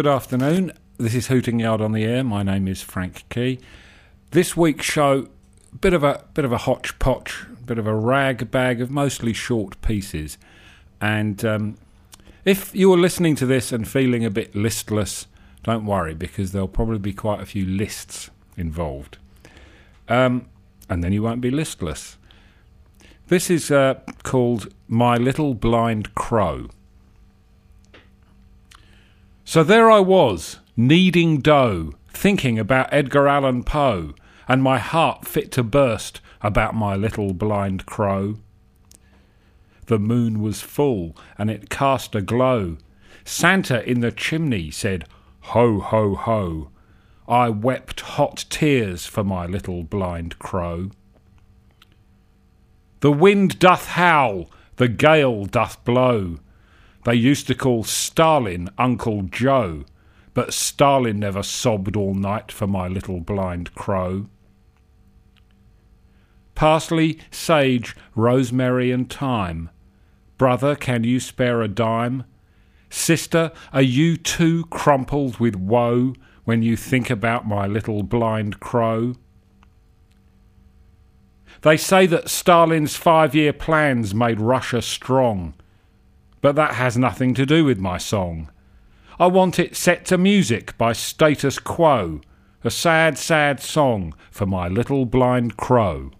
Good afternoon. This is Hooting Yard on the air. My name is Frank Key. This week's show, bit of a bit of a hodgepodge, bit of a rag bag of mostly short pieces. And um, if you are listening to this and feeling a bit listless, don't worry because there'll probably be quite a few lists involved. Um, and then you won't be listless. This is uh, called My Little Blind Crow. So there I was, kneading dough, thinking about Edgar Allan Poe, and my heart fit to burst about my little blind crow. The moon was full, and it cast a glow. Santa in the chimney said, Ho, ho, ho. I wept hot tears for my little blind crow. The wind doth howl, the gale doth blow. They used to call Stalin Uncle Joe, but Stalin never sobbed all night for my little blind crow. Parsley, sage, rosemary, and thyme. Brother, can you spare a dime? Sister, are you too crumpled with woe when you think about my little blind crow? They say that Stalin's five year plans made Russia strong. But that has nothing to do with my song. I want it set to music by Status Quo, a sad, sad song for my little blind crow.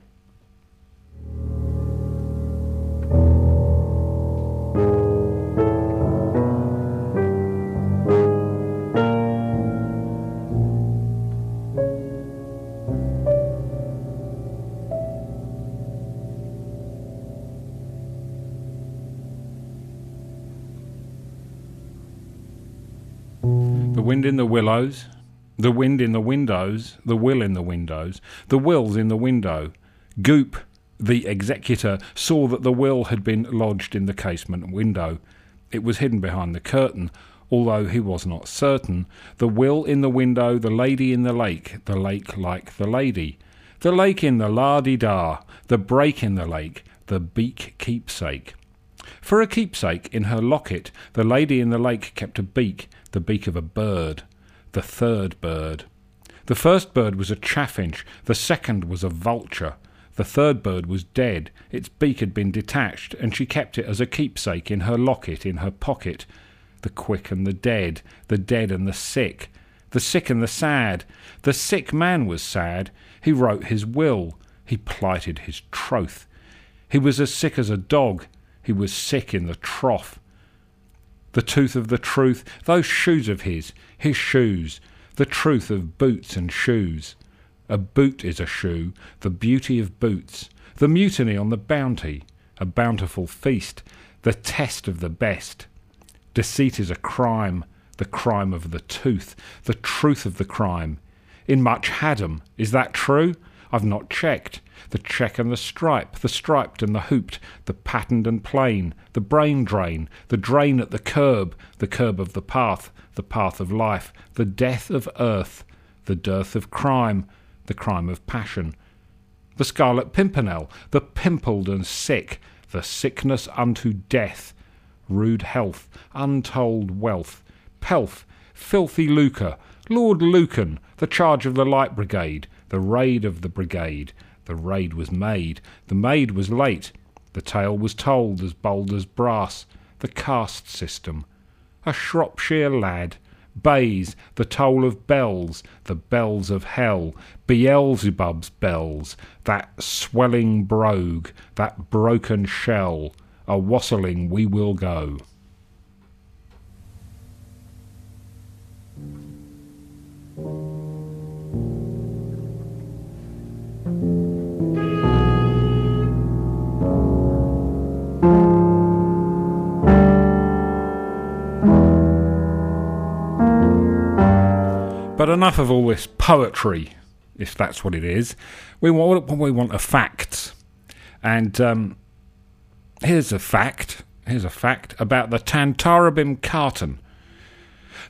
Wind in the wind in the windows, the will in the windows, the wills in the window. Goop, the executor, saw that the will had been lodged in the casement window. It was hidden behind the curtain, although he was not certain. The will in the window, the lady in the lake, the lake like the lady. The lake in the la di da, the break in the lake, the beak keepsake. For a keepsake, in her locket, the lady in the lake kept a beak, the beak of a bird, the third bird. The first bird was a chaffinch, the second was a vulture. The third bird was dead, its beak had been detached, and she kept it as a keepsake in her locket in her pocket. The quick and the dead, the dead and the sick, the sick and the sad. The sick man was sad. He wrote his will. He plighted his troth. He was as sick as a dog. He was sick in the trough the tooth of the truth, those shoes of his, his shoes, the truth of boots and shoes. A boot is a shoe, the beauty of boots, the mutiny on the bounty, a bountiful feast, the test of the best. Deceit is a crime, the crime of the tooth, the truth of the crime. In Much Hadham, is that true? I've not checked. The check and the stripe, the striped and the hooped, the patterned and plain, the brain drain, the drain at the curb, the curb of the path, the path of life, the death of earth, the dearth of crime, the crime of passion. The scarlet pimpernel, the pimpled and sick, the sickness unto death, rude health, untold wealth, pelf, filthy lucre, Lord Lucan, the charge of the Light Brigade, the raid of the brigade. The raid was made. The maid was late. The tale was told as bold as brass. The caste system. A Shropshire lad. Bays, the toll of bells, the bells of hell, Beelzebub's bells, that swelling brogue, that broken shell, a wassailing we will go. Enough of all this poetry, if that's what it is. We want we want a fact, and um, here's a fact. Here's a fact about the Tantarabim carton.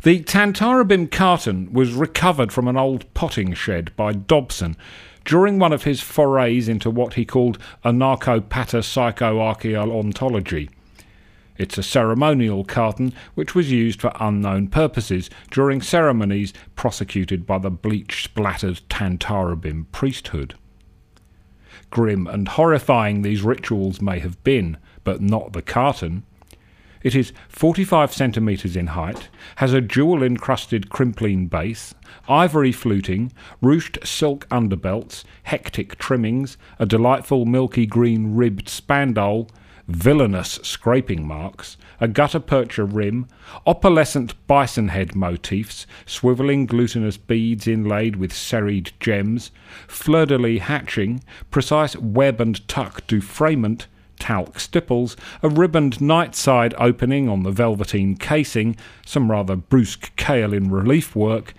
The Tantarabim carton was recovered from an old potting shed by Dobson during one of his forays into what he called anarcho-patapsychoarchaeolontology. It's a ceremonial carton which was used for unknown purposes during ceremonies prosecuted by the bleach splattered Tantarabim priesthood. Grim and horrifying these rituals may have been, but not the carton. It is 45 centimetres in height, has a jewel encrusted crimpline base, ivory fluting, ruched silk underbelts, hectic trimmings, a delightful milky green ribbed spandole, villainous scraping marks, a gutta percha rim, opalescent bison head motifs, swivelling glutinous beads inlaid with serried gems, fleur de lis hatching, precise web and tuck defrayment, talc stipples, a ribboned night side opening on the velveteen casing, some rather brusque kaolin relief work,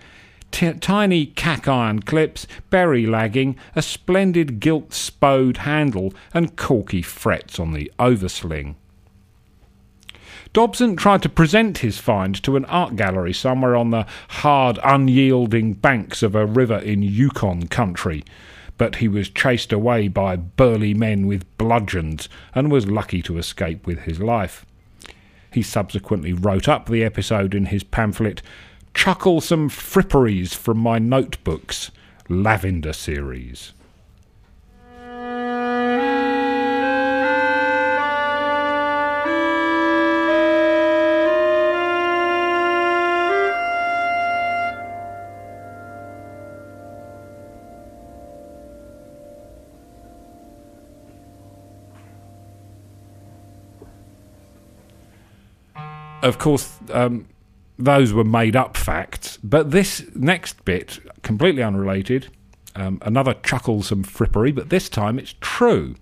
t- tiny iron clips, berry lagging, a splendid gilt spode handle, and corky frets on the oversling. Dobson tried to present his find to an art gallery somewhere on the hard, unyielding banks of a river in Yukon country, but he was chased away by burly men with bludgeons and was lucky to escape with his life. He subsequently wrote up the episode in his pamphlet Chuckle Some Fripperies from My Notebooks, Lavender Series. Of course, um, those were made up facts. But this next bit, completely unrelated, um, another chucklesome frippery, but this time it's true.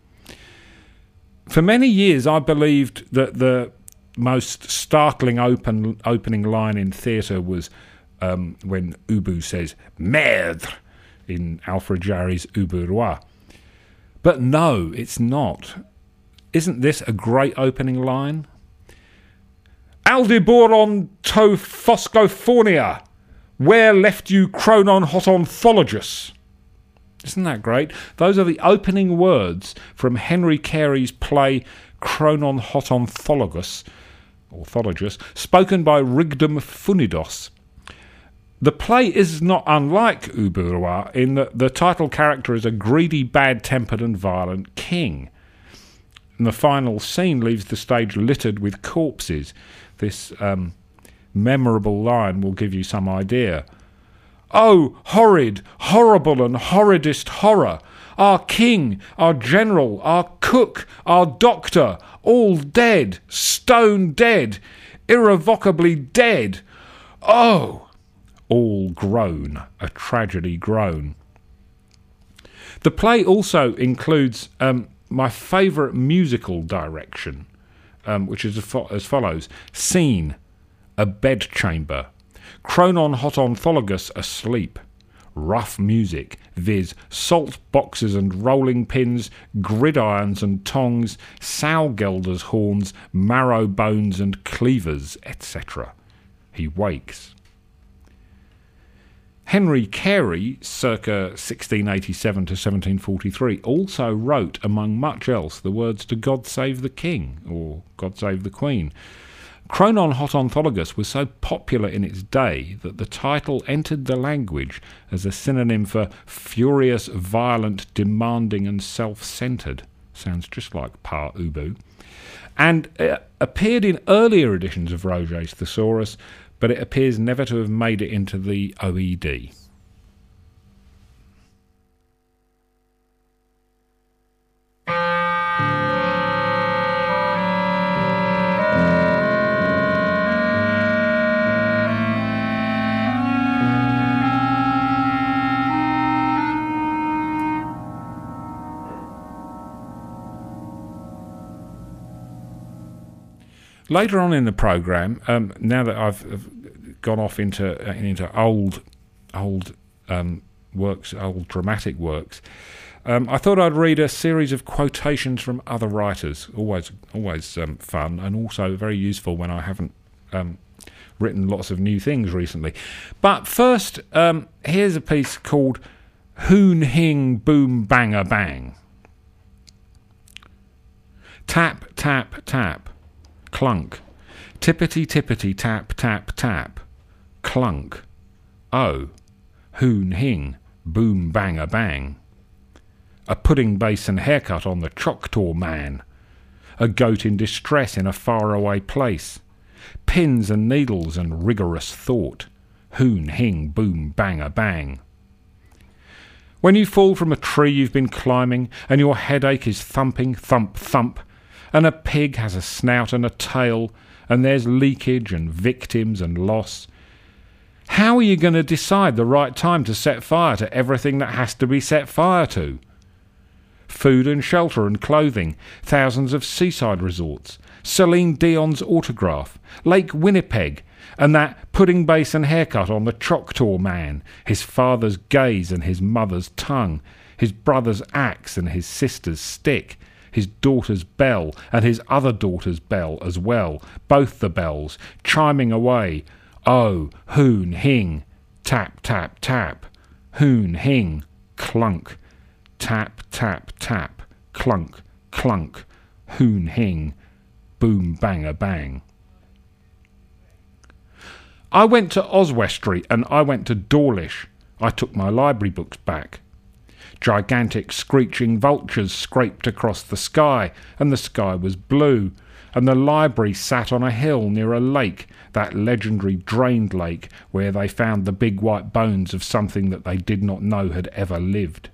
For many years, I believed that the most startling open opening line in theatre was um, when Ubu says "merde" in Alfred Jarry's Ubu Roi. But no, it's not. Isn't this a great opening line? Aldebaran to Phoscophonia. Where left you Chrononhotonthologos? Isn't that great? Those are the opening words from Henry Carey's play Chrononhotonthologos, Orthologus, spoken by Rigdum-Funnidos. The play is not unlike Ubu Roi in that the title character is a greedy, bad tempered, and violent king. And the final scene leaves the stage littered with corpses this um, memorable line will give you some idea. Oh, horrid, horrible, and horridest horror! Our king, our general, our cook, our doctor, all dead, stone dead, irrevocably dead. Oh! All groan, a tragedy groan. The play also includes um, my favourite musical direction um, which is as follows Scene, a bedchamber. Chrononhotonthologos asleep. Rough music, viz., salt boxes and rolling pins, gridirons and tongs, sow gelders' horns, marrow bones and cleavers, etc. He wakes. Henry Carey, circa 1687 to 1743, also wrote, among much else, the words to God Save the King or God Save the Queen. Chrononhotonthologos was so popular in its day that the title entered the language as a synonym for furious, violent, demanding, and self centered. Sounds just like Pa Ubu. And uh, appeared in earlier editions of Roget's Thesaurus, but it appears never to have made it into the OED. Later on in the program, um, now that I've gone off into uh, into old old um, works, old dramatic works, um, I thought I'd read a series of quotations from other writers. Always always um, fun and also very useful when I haven't um, written lots of new things recently. But first, um, here's a piece called "Hoon Hing Boom Bang a Bang." Tap, tap, tap clunk. Tippity tippity tap tap tap, clunk. Oh, hoon hing, boom bang a bang. A pudding basin haircut on the Choctaw man. A goat in distress in a faraway place. Pins and needles and rigorous thought. Hoon hing, boom bang a bang. When you fall from a tree you've been climbing and your headache is thumping, thump, thump, and a pig has a snout and a tail, and there's leakage and victims and loss, how are you going to decide the right time to set fire to everything that has to be set fire to? Food and shelter and clothing, thousands of seaside resorts, Celine Dion's autograph, Lake Winnipeg, and that pudding basin haircut on the Choctaw man, his father's gaze and his mother's tongue, his brother's axe and his sister's stick, his daughter's bell and his other daughter's bell as well, both the bells, chiming away, oh, hoon, hing, tap, tap, tap, hoon, hing, clunk, tap, tap, tap, clunk, clunk, hoon, hing, boom, bang, a bang. I went to Oswestry and I went to Dawlish. I took my library books back. Gigantic screeching vultures scraped across the sky, and the sky was blue, and the library sat on a hill near a lake, that legendary drained lake where they found the big white bones of something that they did not know had ever lived.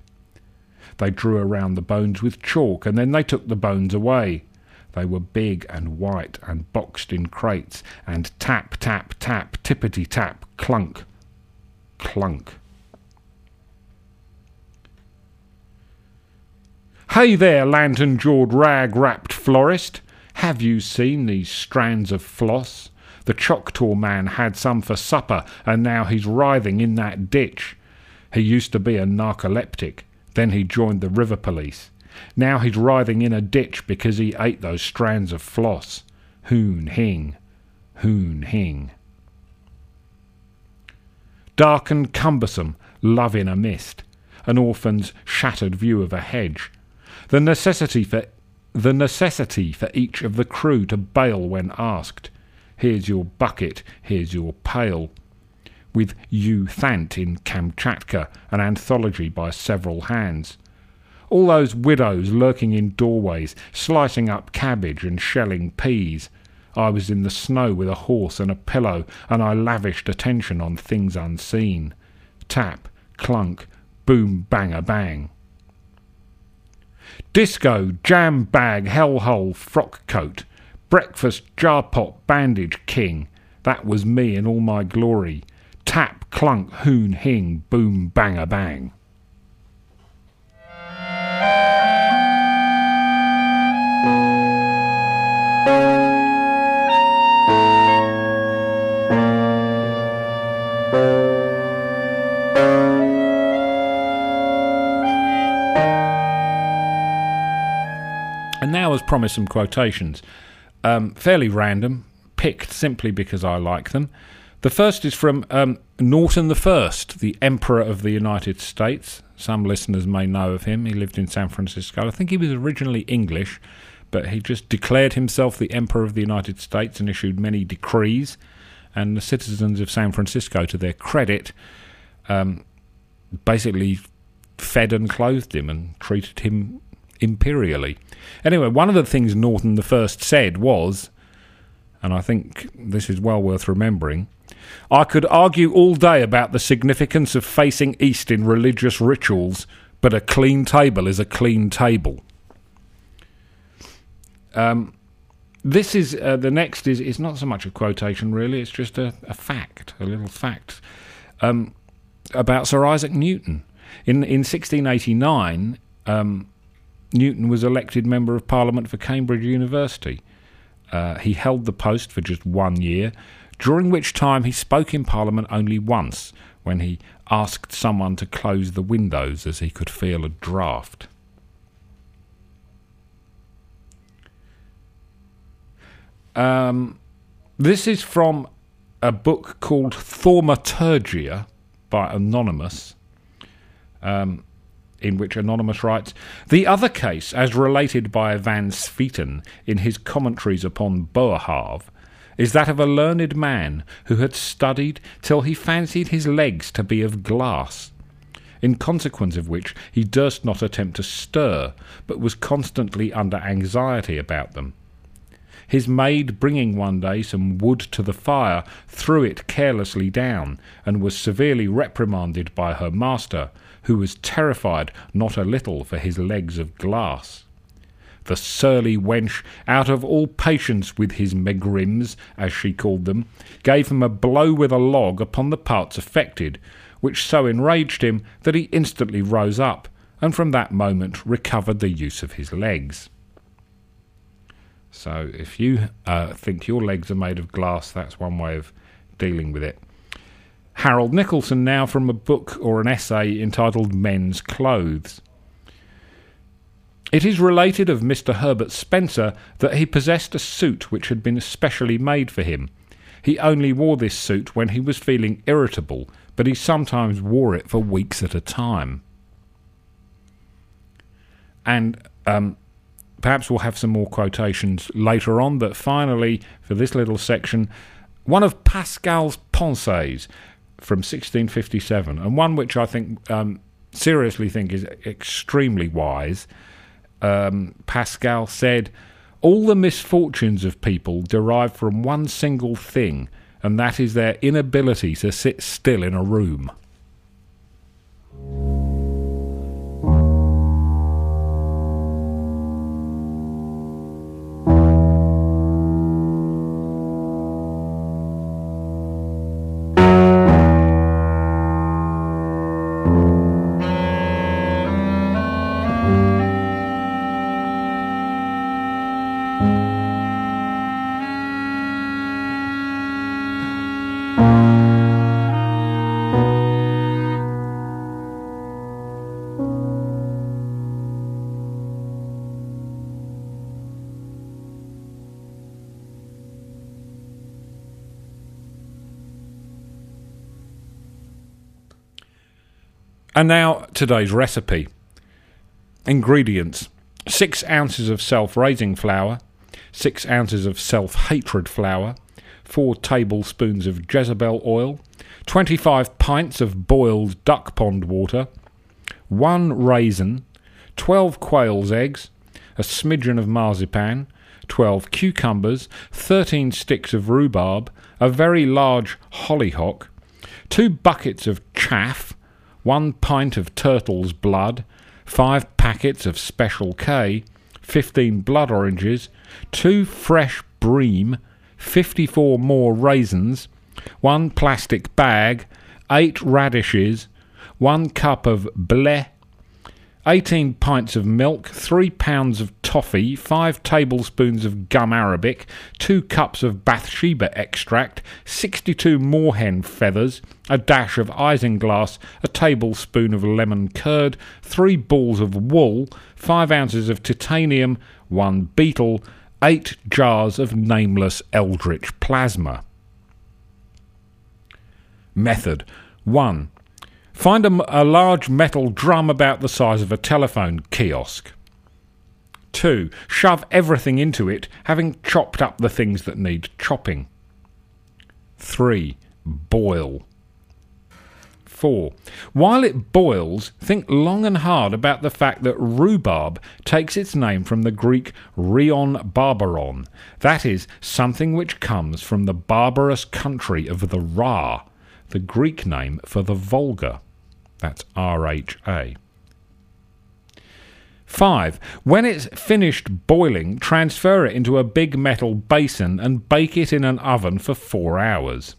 They drew around the bones with chalk, and then they took the bones away. They were big and white and boxed in crates, and tap, tap, tap, tippity tap, clunk, clunk. Hey there, lantern jawed, rag wrapped florist. Have you seen these strands of floss? The Choctaw man had some for supper, and now he's writhing in that ditch. He used to be a narcoleptic, then he joined the river police. Now he's writhing in a ditch because he ate those strands of floss. Hoon hing, hoon hing. Dark and cumbersome, love in a mist, an orphan's shattered view of a hedge, the necessity for the necessity for each of the crew to bail when asked. Here's your bucket, here's your pail. With U Thant in Kamchatka, an anthology by several hands. All those widows lurking in doorways, slicing up cabbage and shelling peas. I was in the snow with a horse and a pillow, and I lavished attention on things unseen. Tap, clunk, boom, bang a bang. Disco, jam bag, hellhole, frock coat. Breakfast, jar pot, bandage, king. That was me in all my glory. Tap, clunk, hoon, hing, boom, bang a bang. And now, as promised, some quotations. Um, fairly random, picked simply because I like them. The first is from um, Norton I, the Emperor of the United States. Some listeners may know of him. He lived in San Francisco. I think he was originally English, but he just declared himself the Emperor of the United States and issued many decrees. And the citizens of San Francisco, to their credit, um, basically fed and clothed him and treated him imperially. Anyway, one of the things Norton the First said was, and I think this is well worth remembering, I could argue all day about the significance of facing east in religious rituals, but a clean table is a clean table. Um, this is uh, the next is is not so much a quotation really; it's just a, a fact, a little fact um, about Sir Isaac Newton. In in 1689, um, Newton was elected Member of Parliament for Cambridge University. Uh, he held the post for just one year, during which time he spoke in Parliament only once, when he asked someone to close the windows as he could feel a draught. Um, this is from a book called Thaumaturgia by Anonymous. Um, in which Anonymous writes The other case, as related by Van Swieten in his commentaries upon Boerhaave, is that of a learned man who had studied till he fancied his legs to be of glass, in consequence of which he durst not attempt to stir, but was constantly under anxiety about them. His maid bringing one day some wood to the fire, threw it carelessly down, and was severely reprimanded by her master, who was terrified not a little for his legs of glass. The surly wench, out of all patience with his megrims, as she called them, gave him a blow with a log upon the parts affected, which so enraged him that he instantly rose up, and from that moment recovered the use of his legs. So, if you uh, think your legs are made of glass, that's one way of dealing with it. Harold Nicolson now from a book or an essay entitled Men's Clothes. It is related of Mr. Herbert Spencer that he possessed a suit which had been specially made for him. He only wore this suit when he was feeling irritable, but he sometimes wore it for weeks at a time. And um, perhaps we'll have some more quotations later on, but finally, for this little section, one of Pascal's Pensées from 1657, and one which I think um, seriously think is extremely wise. Um, Pascal said, "All the misfortunes of people derive from one single thing, and that is their inability to sit still in a room." And now today's recipe. Ingredients 6 ounces of self raising flour, 6 ounces of self hatred flour, 4 tablespoons of Jezebel oil, 25 pints of boiled duck pond water, 1 raisin, 12 quail's eggs, a smidgen of marzipan, 12 cucumbers, 13 sticks of rhubarb, a very large hollyhock, 2 buckets of chaff, one pint of turtle's blood, five packets of Special K, 15 blood oranges, two fresh bream, 54 more raisins, one plastic bag, eight radishes, one cup of blé 18 pints of milk, 3 pounds of toffee, 5 tablespoons of gum arabic, 2 cups of Bathsheba extract, 62 moorhen feathers, a dash of isinglass, a tablespoon of lemon curd, 3 balls of wool, 5 ounces of titanium, 1 beetle, 8 jars of nameless eldritch plasma. Method 1. Find a, a large metal drum about the size of a telephone kiosk. 2. Shove everything into it, having chopped up the things that need chopping. 3. Boil. 4. While it boils, think long and hard about the fact that rhubarb takes its name from the Greek rion barbaron, that is, something which comes from the barbarous country of the Rha, the Greek name for the Volga. That's RHA. 5. When it's finished boiling, transfer it into a big metal basin and bake it in an oven for 4 hours.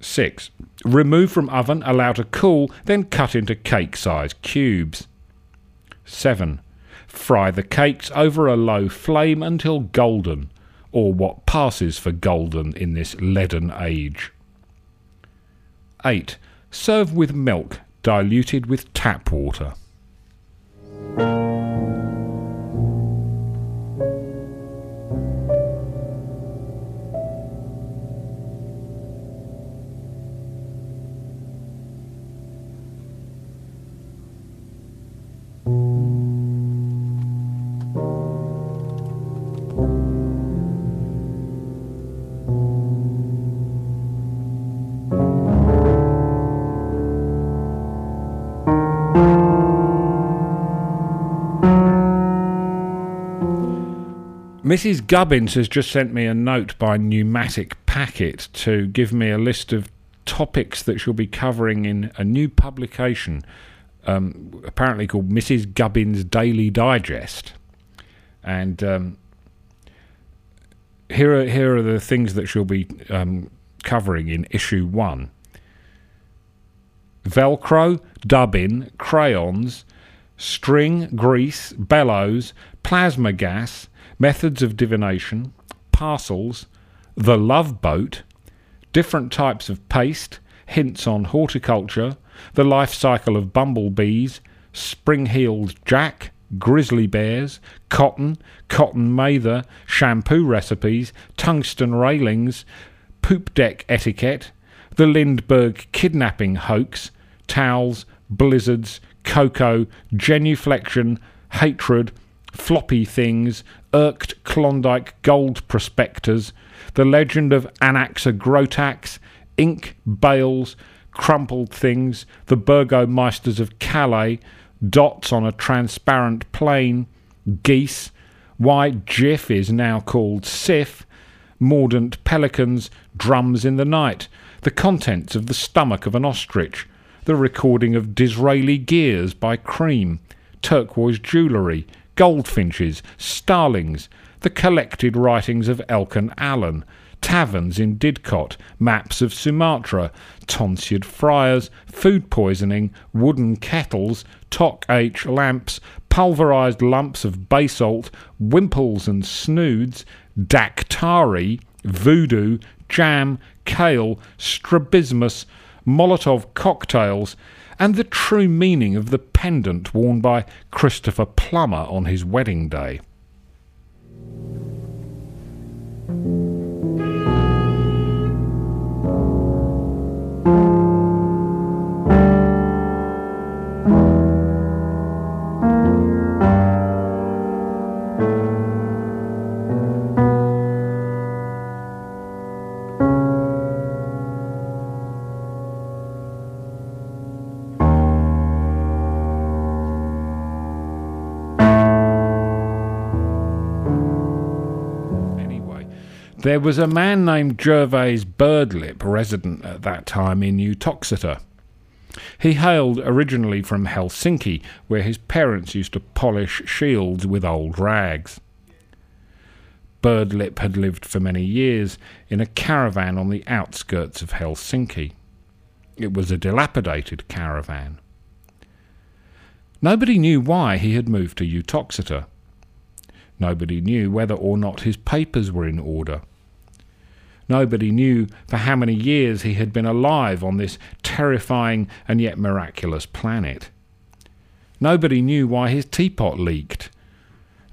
6. Remove from oven, allow to cool, then cut into cake size cubes. 7. Fry the cakes over a low flame until golden, or what passes for golden in this leaden age. 8. Serve with milk diluted with tap water. Mrs. Gubbins has just sent me a note by Pneumatic Packet to give me a list of topics that she'll be covering in a new publication, um, apparently called Mrs. Gubbins Daily Digest. And um, here are here are the things that she'll be um, covering in issue one. Velcro, dubbin, crayons, string, grease, bellows, plasma gas, methods of divination, parcels, the love boat, different types of paste, hints on horticulture, the life cycle of bumblebees, spring heeled jack, grizzly bears, cotton, cotton mather, shampoo recipes, tungsten railings, poop deck etiquette, the Lindbergh kidnapping hoax, towels, blizzards, cocoa, genuflection, hatred, floppy things, irked Klondike gold prospectors, the legend of Anaxa Grotax, ink, bales, crumpled things, the burgomeisters of Calais, dots on a transparent plane, geese, why Jif is now called Cif, mordant pelicans, drums in the night, the contents of the stomach of an ostrich, the recording of Disraeli gears by Cream, turquoise jewellery, goldfinches, starlings, the collected writings of Elkan Allen, taverns in Didcot, maps of Sumatra, tonsured friars, food poisoning, wooden kettles, Toc H lamps, pulverized lumps of basalt, wimples and snoods, Daktari, voodoo, jam, kale, strabismus, Molotov cocktails, and the true meaning of the pendant worn by Christopher Plummer on his wedding day. There was a man named Gervase Birdlip, resident at that time in Uttoxeter. He hailed originally from Helsinki, where his parents used to polish shields with old rags. Birdlip had lived for many years in a caravan on the outskirts of Helsinki. It was a dilapidated caravan. Nobody knew why he had moved to Uttoxeter. Nobody knew whether or not his papers were in order. Nobody knew for how many years he had been alive on this terrifying and yet miraculous planet. Nobody knew why his teapot leaked.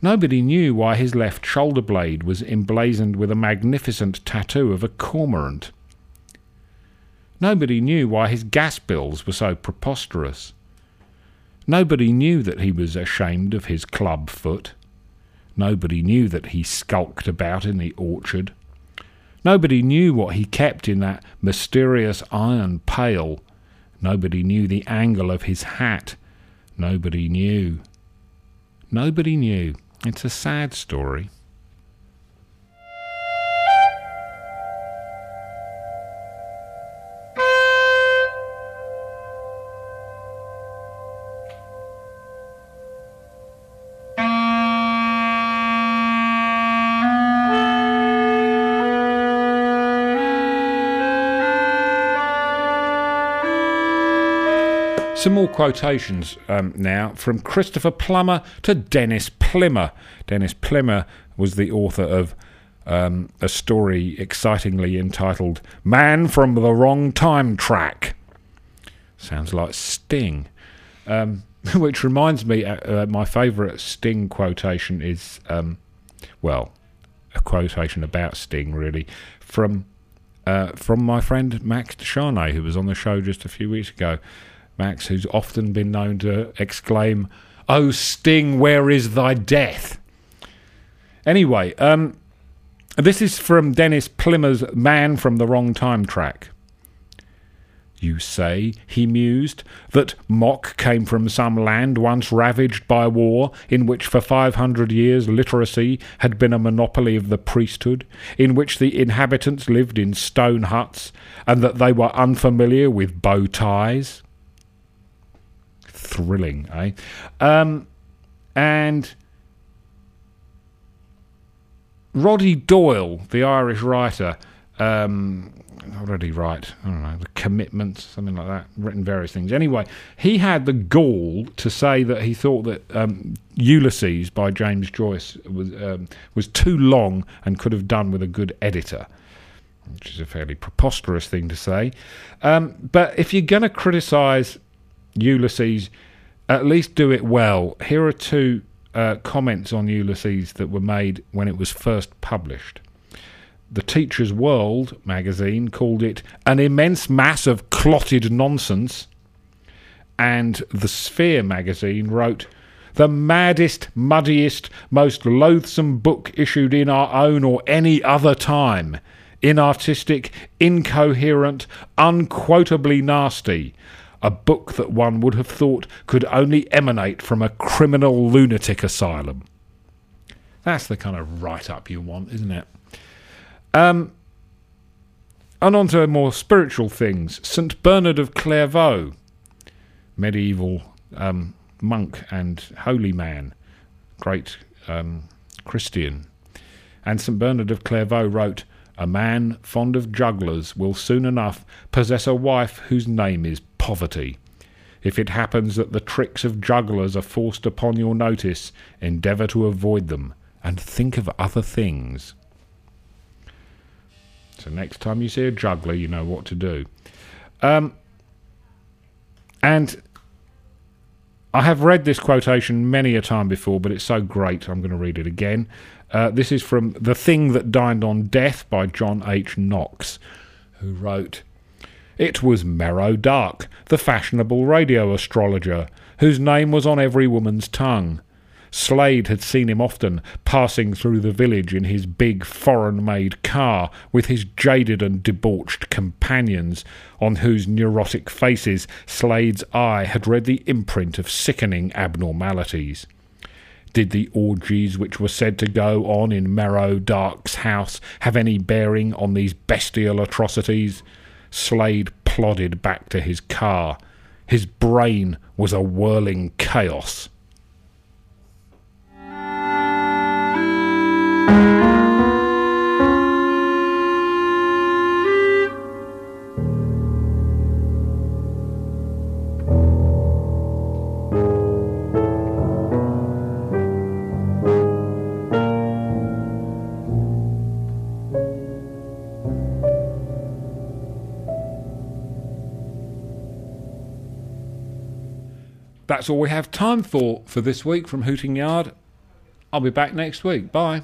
Nobody knew why his left shoulder blade was emblazoned with a magnificent tattoo of a cormorant. Nobody knew why his gas bills were so preposterous. Nobody knew that he was ashamed of his club foot. Nobody knew that he skulked about in the orchard. Nobody knew what he kept in that mysterious iron pail. Nobody knew the angle of his hat. Nobody knew. Nobody knew. It's a sad story. Some more quotations um, now from Christopher Plummer to Dennis Plimmer. Dennis Plimmer was the author of um, a story excitingly entitled Man from the Wrong Time Track. Sounds like Sting. Um, which reminds me, uh, uh, my favourite Sting quotation is, um, well, a quotation about Sting, really, from uh, from my friend Max Décharné, who was on the show just a few weeks ago. Max, who's often been known to exclaim, Oh, Sting, where is thy death? Anyway, um, this is from Dennis Plimmer's Man from the Wrong Time track. You say, he mused, that Mock came from some land once ravaged by war, in which for five hundred years literacy had been a monopoly of the priesthood, in which the inhabitants lived in stone huts, and that they were unfamiliar with bow ties. Thrilling, eh? Um, and Roddy Doyle, the Irish writer, um, he write? I don't know, the commitments, something like that, written various things. Anyway, he had the gall to say that he thought that um, Ulysses by James Joyce was um, was too long and could have done with a good editor, which is a fairly preposterous thing to say. Um, but if you're going to criticise Ulysses, at least do it well. Here are two uh, comments on Ulysses that were made when it was first published. The Teacher's World magazine called it an immense mass of clotted nonsense, and The Sphere magazine wrote, the maddest, muddiest, most loathsome book issued in our own or any other time. Inartistic, incoherent, unquotably nasty. A book that one would have thought could only emanate from a criminal lunatic asylum. That's the kind of write up you want, isn't it? Um, and on to more spiritual things. St. Bernard of Clairvaux, medieval um, monk and holy man, great um, Christian. And St. Bernard of Clairvaux wrote, A man fond of jugglers will soon enough possess a wife whose name is poverty. If it happens that the tricks of jugglers are forced upon your notice, endeavour to avoid them, and think of other things. So next time you see a juggler, you know what to do. Um, and I have read this quotation many a time before, but it's so great, I'm going to read it again. Uh, this is from The Thing That Dined on Death by John H. Knox, who wrote It was Merodach, the fashionable radio astrologer, whose name was on every woman's tongue. Slade had seen him often, passing through the village in his big foreign made car, with his jaded and debauched companions, on whose neurotic faces Slade's eye had read the imprint of sickening abnormalities. Did the orgies which were said to go on in Merodach's house have any bearing on these bestial atrocities? Slade plodded back to his car. His brain was a whirling chaos. That's all we have time for for this week from Hooting Yard. I'll be back next week. Bye.